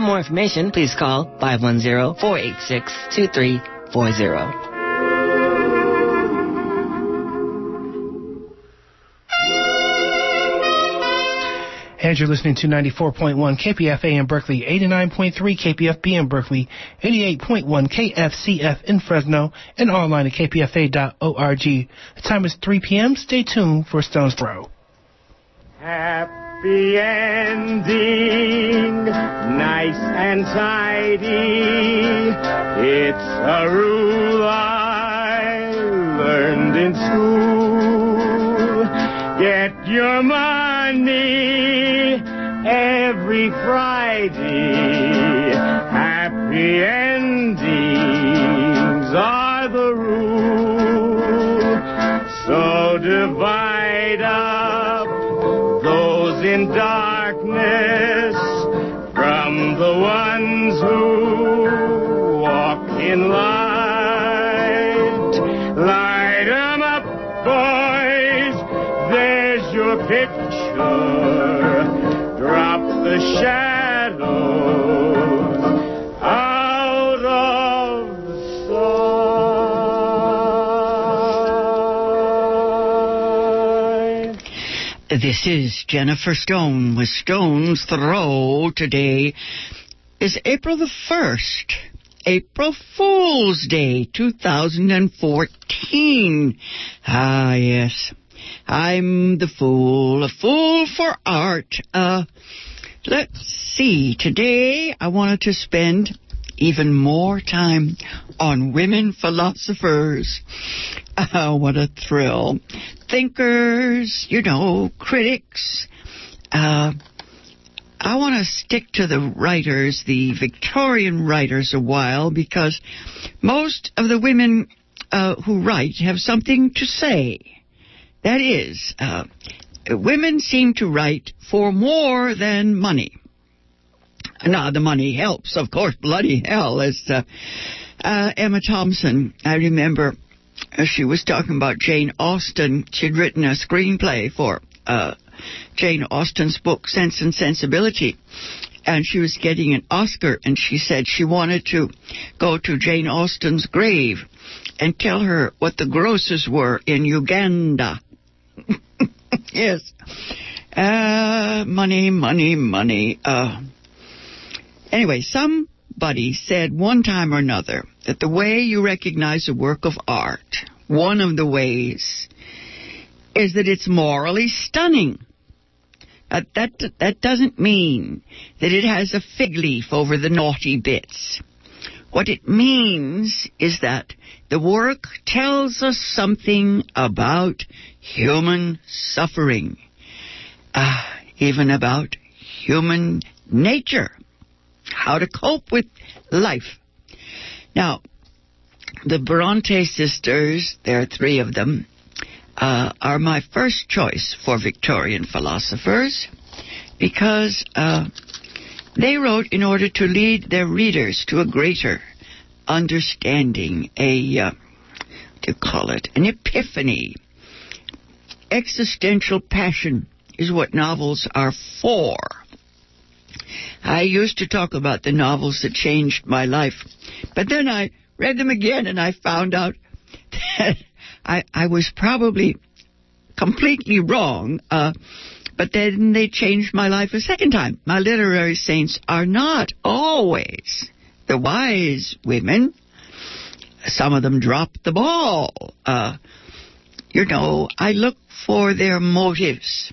For more information, please call 510-486-2340. And you're listening to 94.1 KPFA in Berkeley, 89.3 KPFB in Berkeley, 88.1 KFCF in Fresno, and online at kpfa.org. The time is 3 p.m. Stay tuned for Stone's Throw. Happy ending, nice and tidy. It's a rule I learned in school. Get your money every Friday. Happy endings in darkness from the ones who walk in light. This is Jennifer Stone with Stone's Throw. Today is April the 1st, April Fool's Day, 2014. Ah, yes. I'm the fool, a fool for art. Uh, let's see. Today I wanted to spend even more time on women philosophers. Oh, what a thrill. Thinkers, you know, critics. Uh, I want to stick to the writers, the Victorian writers, a while because most of the women uh, who write have something to say. That is, uh, women seem to write for more than money. Now, the money helps, of course, bloody hell, as uh, uh, Emma Thompson, I remember she was talking about Jane Austen. She'd written a screenplay for uh, Jane Austen's book, Sense and Sensibility. And she was getting an Oscar, and she said she wanted to go to Jane Austen's grave and tell her what the grosses were in Uganda. yes. Uh, money, money, money. Uh, anyway, somebody said one time or another that the way you recognize a work of art, one of the ways, is that it's morally stunning. Uh, that that doesn't mean that it has a fig leaf over the naughty bits. What it means is that the work tells us something about human suffering, uh, even about human nature, how to cope with life. Now, the Bronte sisters, there are three of them, uh, are my first choice for Victorian philosophers because uh, they wrote in order to lead their readers to a greater understanding, a, uh, you call it, an epiphany. Existential passion is what novels are for. I used to talk about the novels that changed my life, but then I read them again and I found out that I, I was probably completely wrong, uh, but then they changed my life a second time. My literary saints are not always the wise women. Some of them drop the ball. Uh, you know, I look for their motives,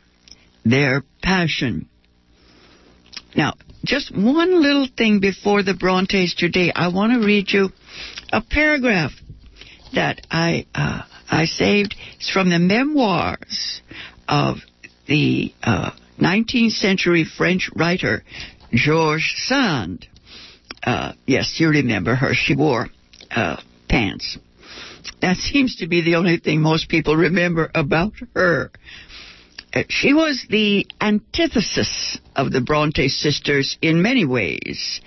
their passion. Now, just one little thing before the Brontes today. I want to read you a paragraph that I uh, I saved. It's from the memoirs of the uh, 19th century French writer George Sand. Uh, yes, you remember her. She wore uh, pants. That seems to be the only thing most people remember about her. Uh, she was the antithesis of the Bronte sisters in many ways,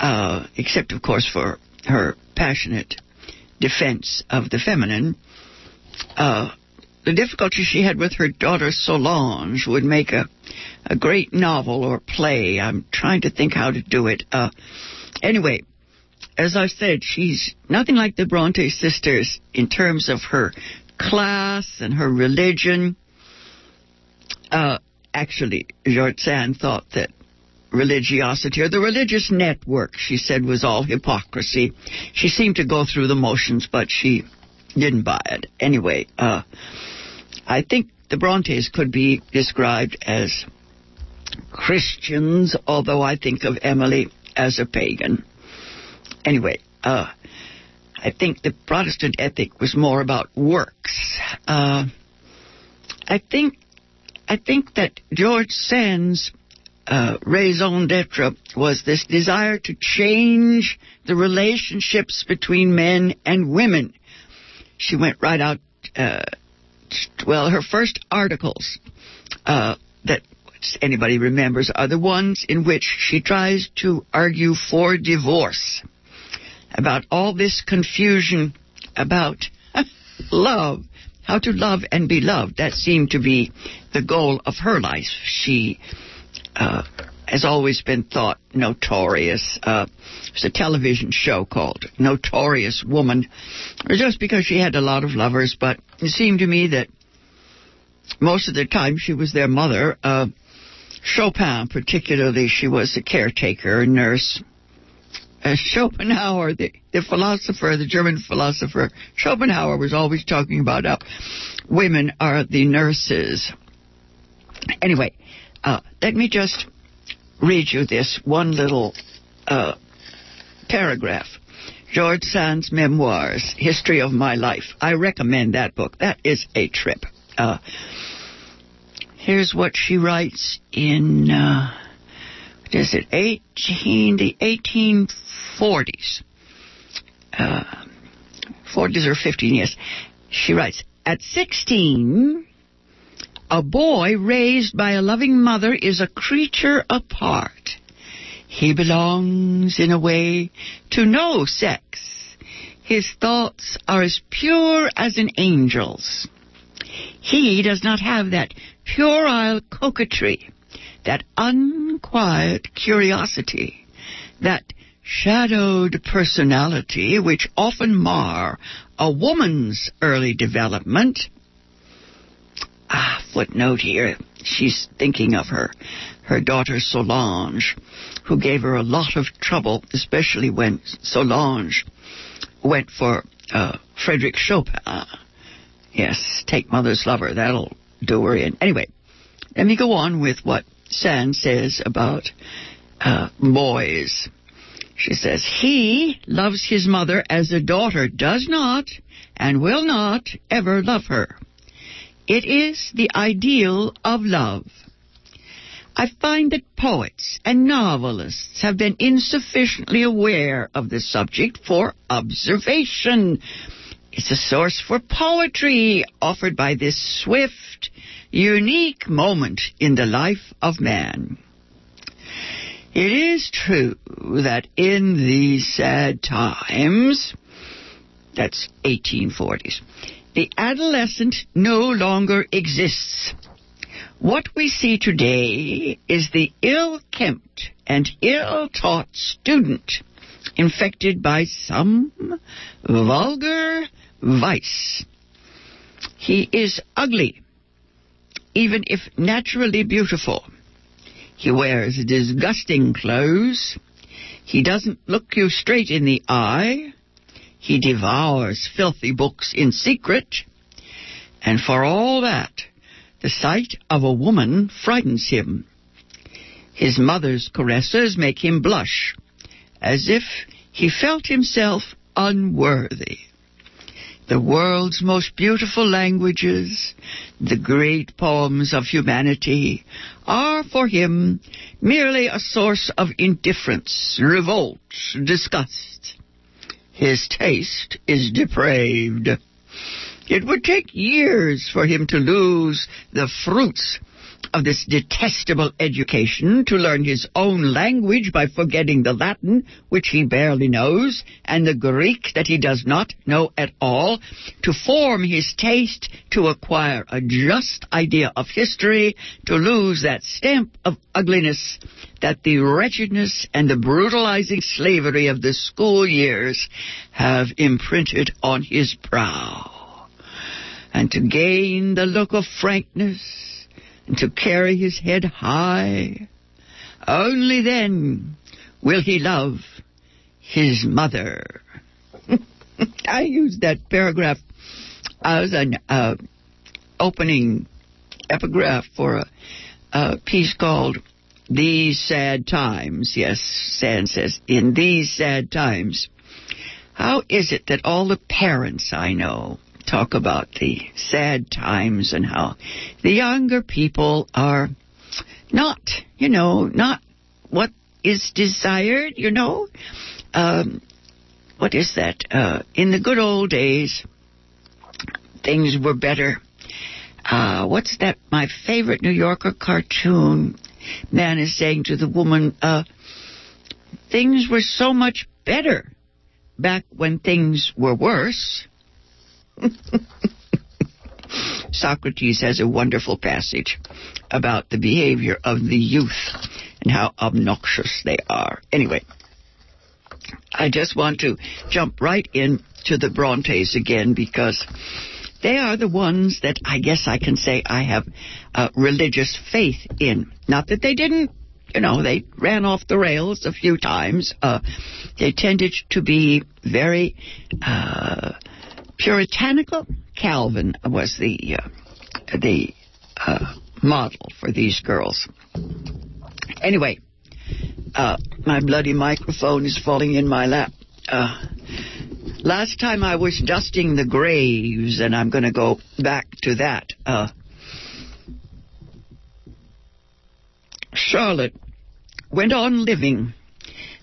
uh, except, of course, for her passionate defense of the feminine. Uh, the difficulty she had with her daughter Solange would make a, a great novel or play. I'm trying to think how to do it. Uh, anyway, as I said, she's nothing like the Bronte sisters in terms of her class and her religion. Uh, actually, George Sand thought that religiosity or the religious network, she said, was all hypocrisy. She seemed to go through the motions, but she didn't buy it. Anyway, uh, I think the Brontes could be described as Christians, although I think of Emily as a pagan. Anyway, uh, I think the Protestant ethic was more about works. Uh, I think I think that George Sand's uh, raison d'etre was this desire to change the relationships between men and women. She went right out. Uh, well, her first articles uh, that anybody remembers are the ones in which she tries to argue for divorce about all this confusion about love, how to love and be loved. That seemed to be the goal of her life. She uh, has always been thought notorious. Uh, there's a television show called Notorious Woman, just because she had a lot of lovers, but it seemed to me that most of the time she was their mother. Uh, Chopin, particularly, she was a caretaker, a nurse. Uh, Schopenhauer, the, the philosopher, the German philosopher, Schopenhauer was always talking about how women are the nurses. Anyway, uh, let me just read you this one little uh, paragraph. George Sand's memoirs, History of My Life. I recommend that book. That is a trip. Uh, here's what she writes in, uh, is it, 18, the 1840s. Uh, 40s or 15 years. She writes, at 16, a boy raised by a loving mother is a creature apart. He belongs, in a way, to no sex. His thoughts are as pure as an angel's. He does not have that puerile coquetry, that unquiet curiosity, that shadowed personality which often mar a woman's early development. Ah, footnote here. She's thinking of her, her daughter Solange, who gave her a lot of trouble, especially when Solange went for uh, Frederick Chopin. Yes, take mother's lover. That'll do her in. Anyway, let me go on with what Sand says about uh, boys. She says, He loves his mother as a daughter does not and will not ever love her. It is the ideal of love. I find that poets and novelists have been insufficiently aware of the subject for observation. It's a source for poetry offered by this swift, unique moment in the life of man. It is true that in these sad times, that's 1840s, the adolescent no longer exists. What we see today is the ill-kempt and ill-taught student infected by some vulgar vice. He is ugly, even if naturally beautiful. He wears disgusting clothes. He doesn't look you straight in the eye. He devours filthy books in secret. And for all that, the sight of a woman frightens him. His mother's caresses make him blush, as if he felt himself unworthy. The world's most beautiful languages, the great poems of humanity, are for him merely a source of indifference, revolt, disgust. His taste is depraved. It would take years for him to lose the fruits of this detestable education to learn his own language by forgetting the Latin, which he barely knows, and the Greek that he does not know at all, to form his taste, to acquire a just idea of history, to lose that stamp of ugliness that the wretchedness and the brutalizing slavery of the school years have imprinted on his brow, and to gain the look of frankness and to carry his head high. Only then will he love his mother. I used that paragraph as an uh, opening epigraph for a, a piece called These Sad Times. Yes, Sand says, in these sad times. How is it that all the parents I know talk about the sad times and how the younger people are not, you know, not what is desired, you know. Um, what is that? Uh, in the good old days, things were better. Uh, what's that? My favorite New Yorker cartoon. Man is saying to the woman, uh, things were so much better back when things were worse. Socrates has a wonderful passage about the behavior of the youth and how obnoxious they are. Anyway, I just want to jump right in to the Brontes again because they are the ones that I guess I can say I have uh, religious faith in. Not that they didn't, you know, they ran off the rails a few times. Uh, they tended to be very uh, puritanical. Calvin was the uh, the uh, model for these girls. Anyway, uh, my bloody microphone is falling in my lap. Uh, last time I was dusting the graves, and I'm going to go back to that. Uh, Charlotte went on living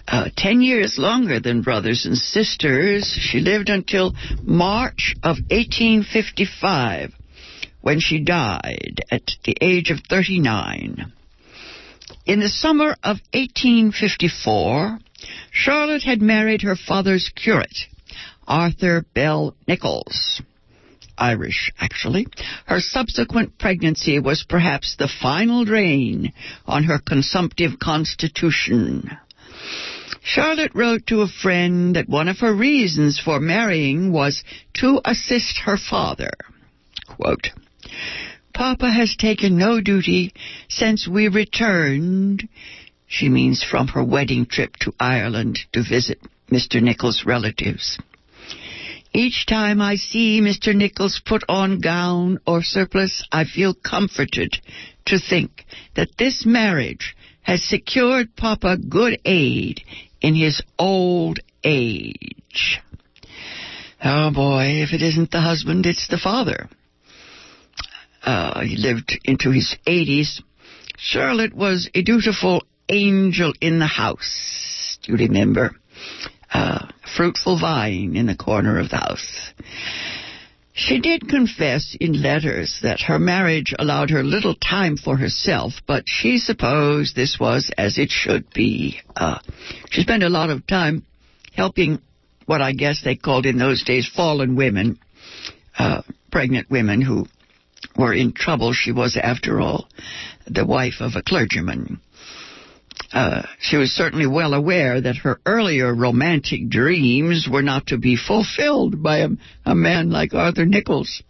uh, 10 years longer than brothers and sisters. She lived until March of 1855 when she died at the age of 39. In the summer of 1854, Charlotte had married her father's curate, Arthur Bell Nicholls. Irish, actually. Her subsequent pregnancy was perhaps the final drain on her consumptive constitution. Charlotte wrote to a friend that one of her reasons for marrying was to assist her father. Quote, Papa has taken no duty since we returned. She means from her wedding trip to Ireland to visit Mr. Nicholls' relatives. Each time I see Mr. Nicholls put on gown or surplice, I feel comforted to think that this marriage has secured Papa good aid in his old age. Oh boy, if it isn't the husband, it's the father. Uh, he lived into his 80s. Charlotte was a dutiful angel in the house. Do you remember? Uh, fruitful vine in the corner of the house. She did confess in letters that her marriage allowed her little time for herself, but she supposed this was as it should be. Uh, she spent a lot of time helping what I guess they called in those days fallen women, uh, pregnant women who were in trouble. She was, after all, the wife of a clergyman. Uh, she was certainly well aware that her earlier romantic dreams were not to be fulfilled by a, a man like Arthur Nicholls.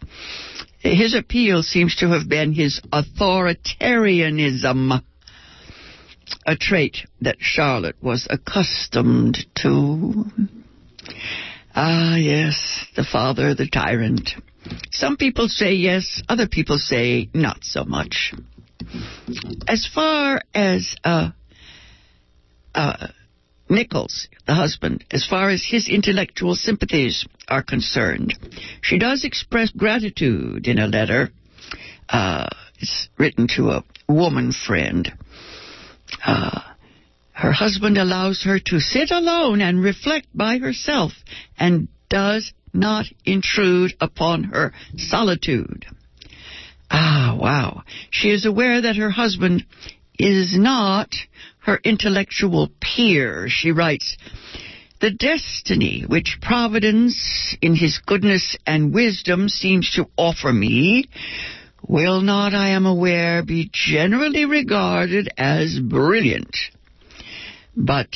His appeal seems to have been his authoritarianism, a trait that Charlotte was accustomed to. Ah, yes, the father, the tyrant. Some people say yes, other people say not so much. As far as uh, uh, Nicholls, the husband, as far as his intellectual sympathies are concerned. She does express gratitude in a letter. Uh, it's written to a woman friend. Uh, her husband allows her to sit alone and reflect by herself and does not intrude upon her solitude. Ah, wow. She is aware that her husband is not her intellectual peer. She writes, the destiny which Providence, in his goodness and wisdom, seems to offer me will not, I am aware, be generally regarded as brilliant. But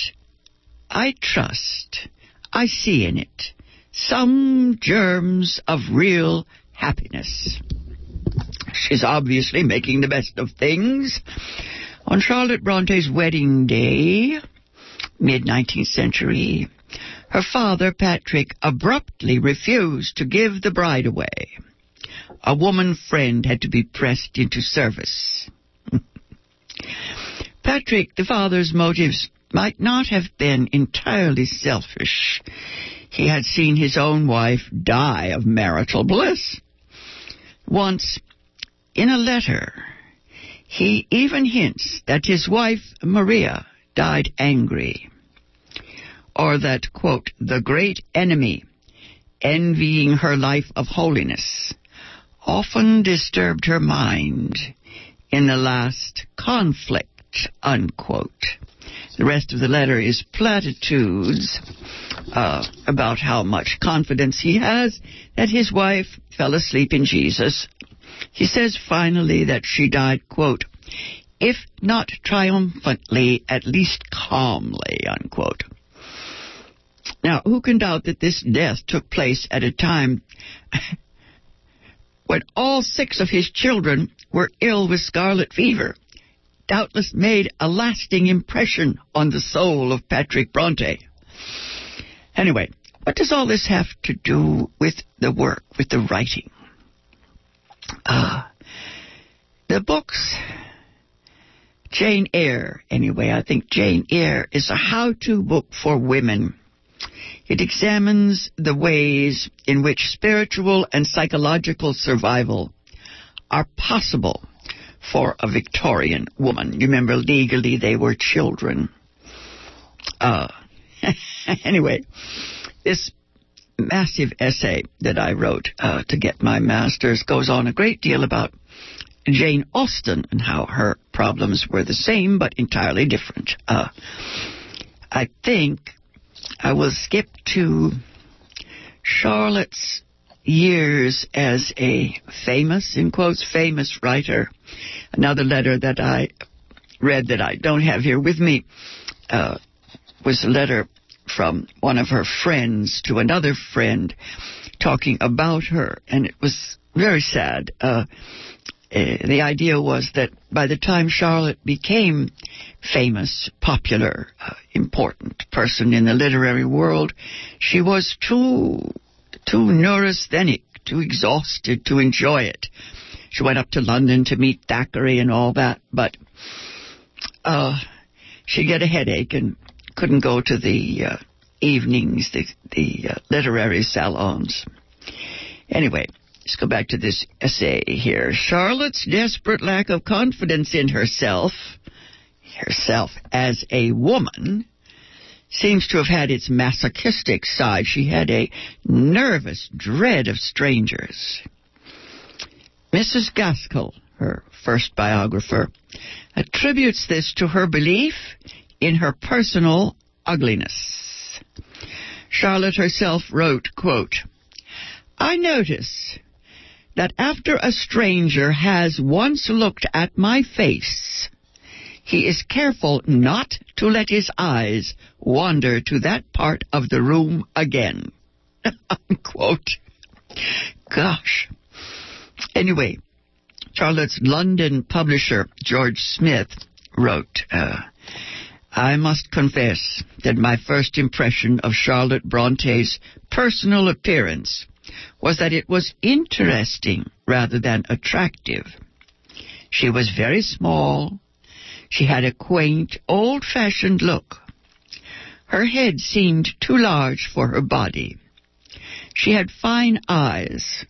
I trust I see in it some germs of real happiness. She's obviously making the best of things. On Charlotte Bronte's wedding day, mid 19th century, her father, Patrick, abruptly refused to give the bride away. A woman friend had to be pressed into service. Patrick, the father's motives might not have been entirely selfish. He had seen his own wife die of marital bliss. Once, in a letter, he even hints that his wife, Maria, died angry. Or that, quote, the great enemy, envying her life of holiness, often disturbed her mind in the last conflict, unquote. The rest of the letter is platitudes uh, about how much confidence he has that his wife fell asleep in Jesus. He says finally that she died, quote, if not triumphantly, at least calmly, unquote. Now, who can doubt that this death took place at a time when all six of his children were ill with scarlet fever? doubtless made a lasting impression on the soul of Patrick Bronte. Anyway, what does all this have to do with the work, with the writing? Uh, the books, Jane Eyre, anyway, I think Jane Eyre is a how to book for women. It examines the ways in which spiritual and psychological survival are possible for a Victorian woman. You remember legally they were children. Uh, anyway, this massive essay that I wrote uh, to get my master's goes on a great deal about Jane Austen and how her problems were the same but entirely different. Uh, I think I will skip to Charlotte's years as a famous, in quotes, famous writer. Another letter that I read that I don't have here with me uh, was a letter from one of her friends to another friend talking about her, and it was very sad. Uh, uh, the idea was that by the time Charlotte became famous, popular, uh, important person in the literary world, she was too too neurasthenic, too exhausted to enjoy it. She went up to London to meet Thackeray and all that, but uh, she'd get a headache and couldn't go to the uh, evenings, the, the uh, literary salons. Anyway, let's go back to this essay here. Charlotte's desperate lack of confidence in herself, herself as a woman, seems to have had its masochistic side. She had a nervous dread of strangers. Mrs. Gaskell, her first biographer, attributes this to her belief in her personal ugliness. Charlotte herself wrote, quote, I notice that after a stranger has once looked at my face, he is careful not to let his eyes wander to that part of the room again. Unquote. Gosh. Anyway, Charlotte's London publisher, George Smith, wrote, uh, I must confess that my first impression of Charlotte Bronte's personal appearance was that it was interesting rather than attractive. She was very small, she had a quaint, old-fashioned look. Her head seemed too large for her body. She had fine eyes,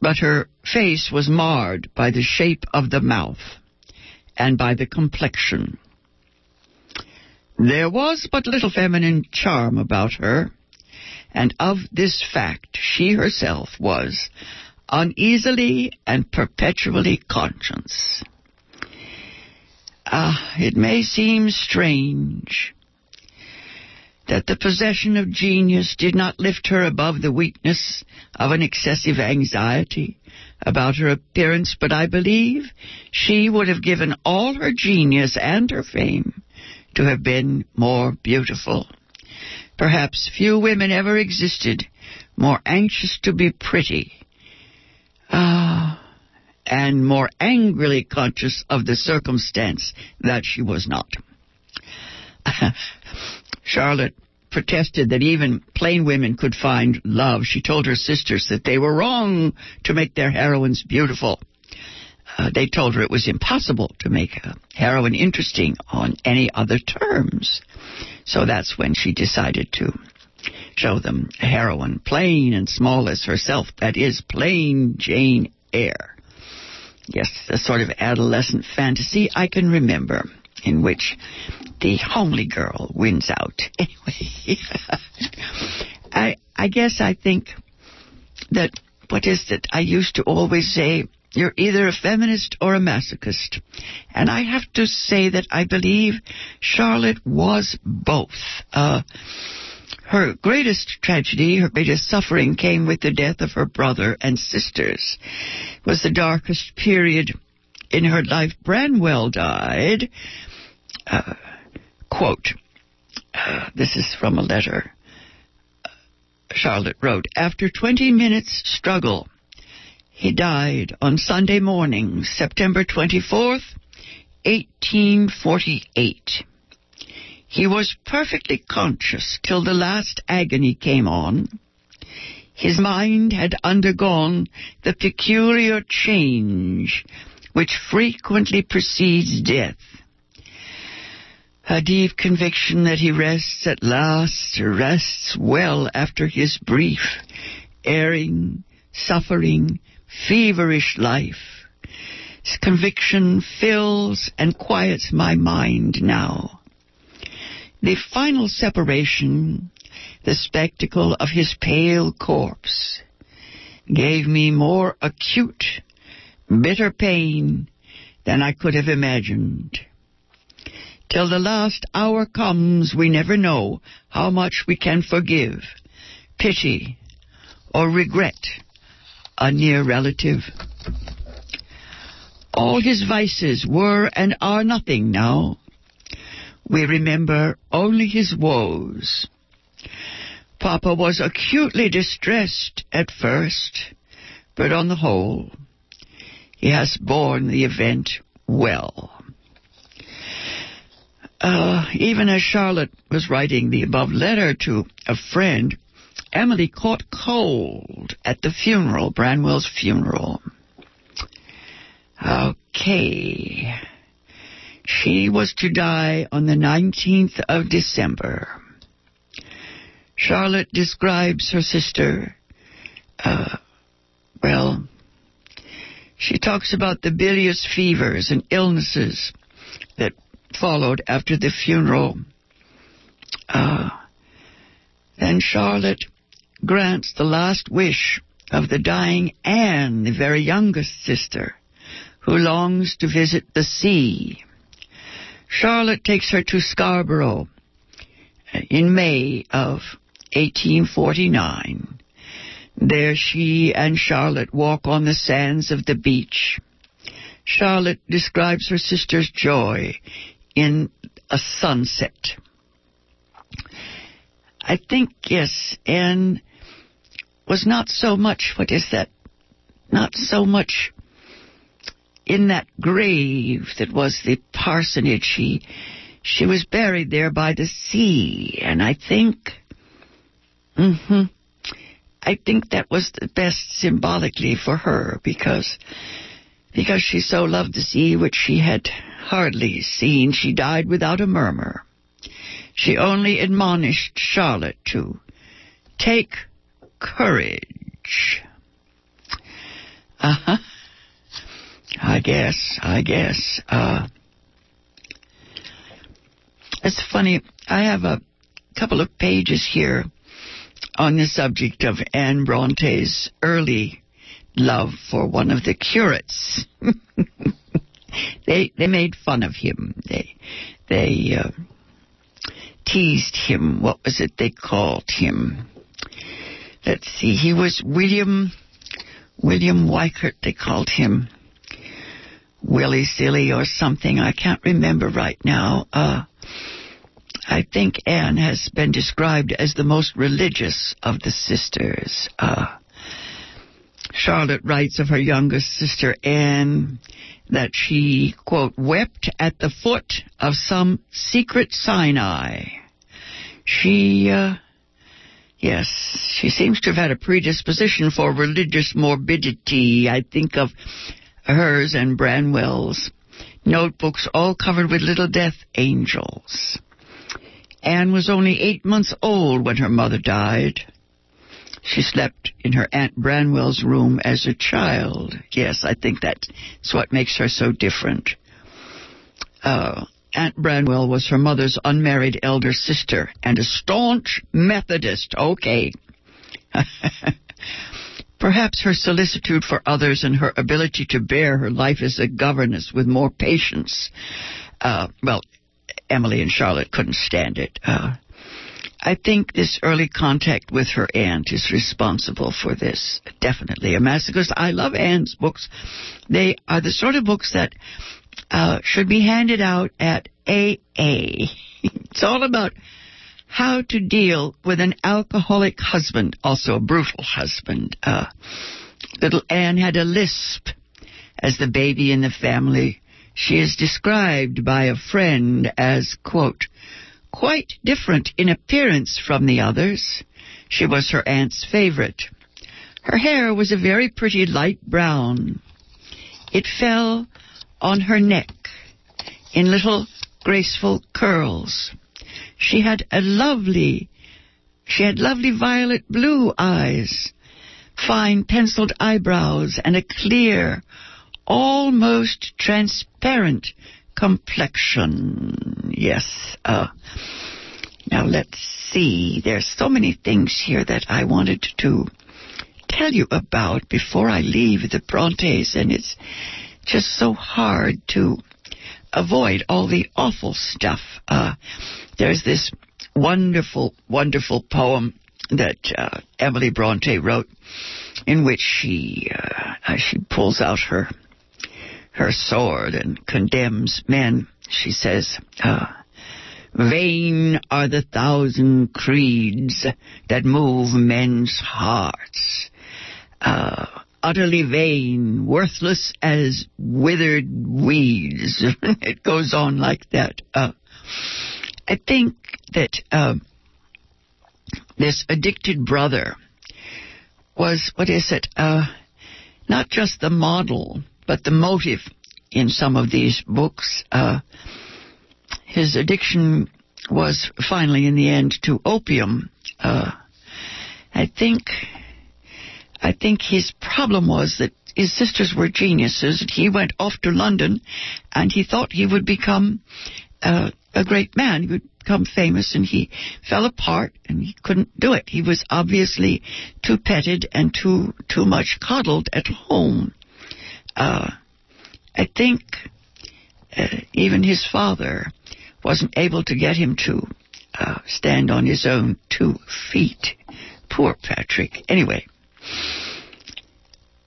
but her face was marred by the shape of the mouth and by the complexion. There was but little feminine charm about her, and of this fact she herself was uneasily and perpetually conscious. Ah, it may seem strange that the possession of genius did not lift her above the weakness of an excessive anxiety about her appearance, but I believe she would have given all her genius and her fame to have been more beautiful. Perhaps few women ever existed more anxious to be pretty. Ah, and more angrily conscious of the circumstance that she was not. Charlotte protested that even plain women could find love. She told her sisters that they were wrong to make their heroines beautiful. Uh, they told her it was impossible to make a heroine interesting on any other terms. So that's when she decided to show them a heroine plain and small as herself. That is plain Jane Eyre. Yes, the sort of adolescent fantasy I can remember in which the homely girl wins out. Anyway, I I guess I think that what is it? I used to always say you're either a feminist or a masochist. And I have to say that I believe Charlotte was both. Uh, her greatest tragedy, her greatest suffering came with the death of her brother and sisters. It was the darkest period in her life. Branwell died. Uh, quote, uh, this is from a letter Charlotte wrote, after 20 minutes struggle, he died on Sunday morning, September 24th, 1848. He was perfectly conscious till the last agony came on. His mind had undergone the peculiar change which frequently precedes death. A deep conviction that he rests at last, rests well after his brief, erring, suffering, feverish life. This conviction fills and quiets my mind now. The final separation, the spectacle of his pale corpse, gave me more acute, bitter pain than I could have imagined. Till the last hour comes, we never know how much we can forgive, pity, or regret a near relative. All his vices were and are nothing now. We remember only his woes. Papa was acutely distressed at first, but on the whole, he has borne the event well. Uh, even as Charlotte was writing the above letter to a friend, Emily caught cold at the funeral, Branwell's funeral. Okay. She was to die on the 19th of December. Charlotte describes her sister, uh, well, she talks about the bilious fevers and illnesses that followed after the funeral. Uh, then Charlotte grants the last wish of the dying Anne, the very youngest sister, who longs to visit the sea. Charlotte takes her to Scarborough uh, in May of 1849. There she and Charlotte walk on the sands of the beach. Charlotte describes her sister's joy in a sunset. I think, yes, Anne was not so much, what is that? Not so much in that grave that was the parsonage. She, she was buried there by the sea, and I think, hmm I think that was the best symbolically for her because, because she so loved the sea, which she had hardly seen, she died without a murmur. She only admonished Charlotte to take courage. Uh huh. I guess, I guess. Uh, it's funny. I have a couple of pages here on the subject of Anne Bronte's early love for one of the curates. they they made fun of him. They they uh, teased him. What was it they called him? Let's see. He was William William Weightman. They called him Willie Silly or something. I can't remember right now. Uh, I think Anne has been described as the most religious of the sisters. Uh, Charlotte writes of her youngest sister Anne that she, quote, wept at the foot of some secret Sinai. She, uh, yes, she seems to have had a predisposition for religious morbidity. I think of hers and Branwell's notebooks all covered with little death angels. Anne was only eight months old when her mother died. She slept in her Aunt Branwell's room as a child. Yes, I think that's what makes her so different. Uh, Aunt Branwell was her mother's unmarried elder sister and a staunch Methodist. Okay. Perhaps her solicitude for others and her ability to bear her life as a governess with more patience. Uh, well, Emily and Charlotte couldn't stand it. Uh, I think this early contact with her aunt is responsible for this. Definitely. A masochist. I love Anne's books. They are the sort of books that uh, should be handed out at AA. it's all about how to deal with an alcoholic husband, also a brutal husband. Uh, little Anne had a lisp as the baby in the family. She is described by a friend as, quote, quite different in appearance from the others. She was her aunt's favorite. Her hair was a very pretty light brown. It fell on her neck in little graceful curls. She had a lovely, she had lovely violet blue eyes, fine penciled eyebrows, and a clear, almost transparent complexion. Yes. Uh, now let's see. There's so many things here that I wanted to tell you about before I leave the Brontes, and it's just so hard to avoid all the awful stuff. Uh, there's this wonderful, wonderful poem that uh, Emily Bronte wrote, in which she uh, she pulls out her her sword and condemns men. She says, uh, Vain are the thousand creeds that move men's hearts. Uh, utterly vain, worthless as withered weeds. it goes on like that. Uh, I think that uh, this addicted brother was, what is it, uh, not just the model but the motive in some of these books, uh, his addiction was finally, in the end, to opium. Uh, I think, I think his problem was that his sisters were geniuses. And he went off to London, and he thought he would become uh, a great man. He would become famous, and he fell apart, and he couldn't do it. He was obviously too petted and too too much coddled at home uh, I think uh, even his father wasn't able to get him to uh, stand on his own two feet. Poor Patrick. Anyway,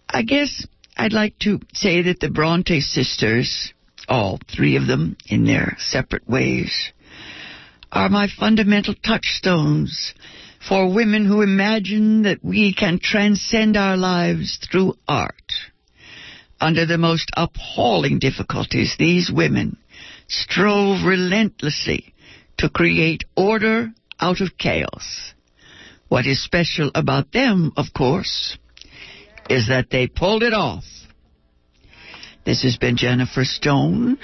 I guess I'd like to say that the Bronte sisters, all three of them in their separate ways, are my fundamental touchstones for women who imagine that we can transcend our lives through art. Under the most appalling difficulties, these women strove relentlessly to create order out of chaos. What is special about them, of course, is that they pulled it off. This has been Jennifer Stone.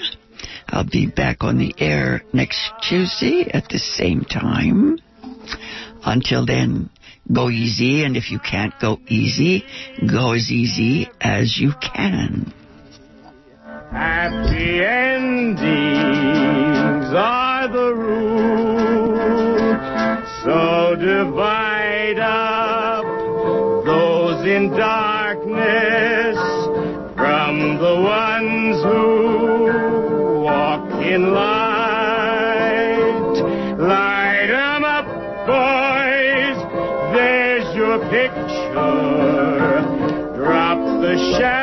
I'll be back on the air next Tuesday at the same time. Until then, go easy, and if you can't go easy, go as easy as you can. Happy endings are the rule, so light up those in darkness from the ones who walk in light. Light them up, boys. There's your picture. Drop the shadow.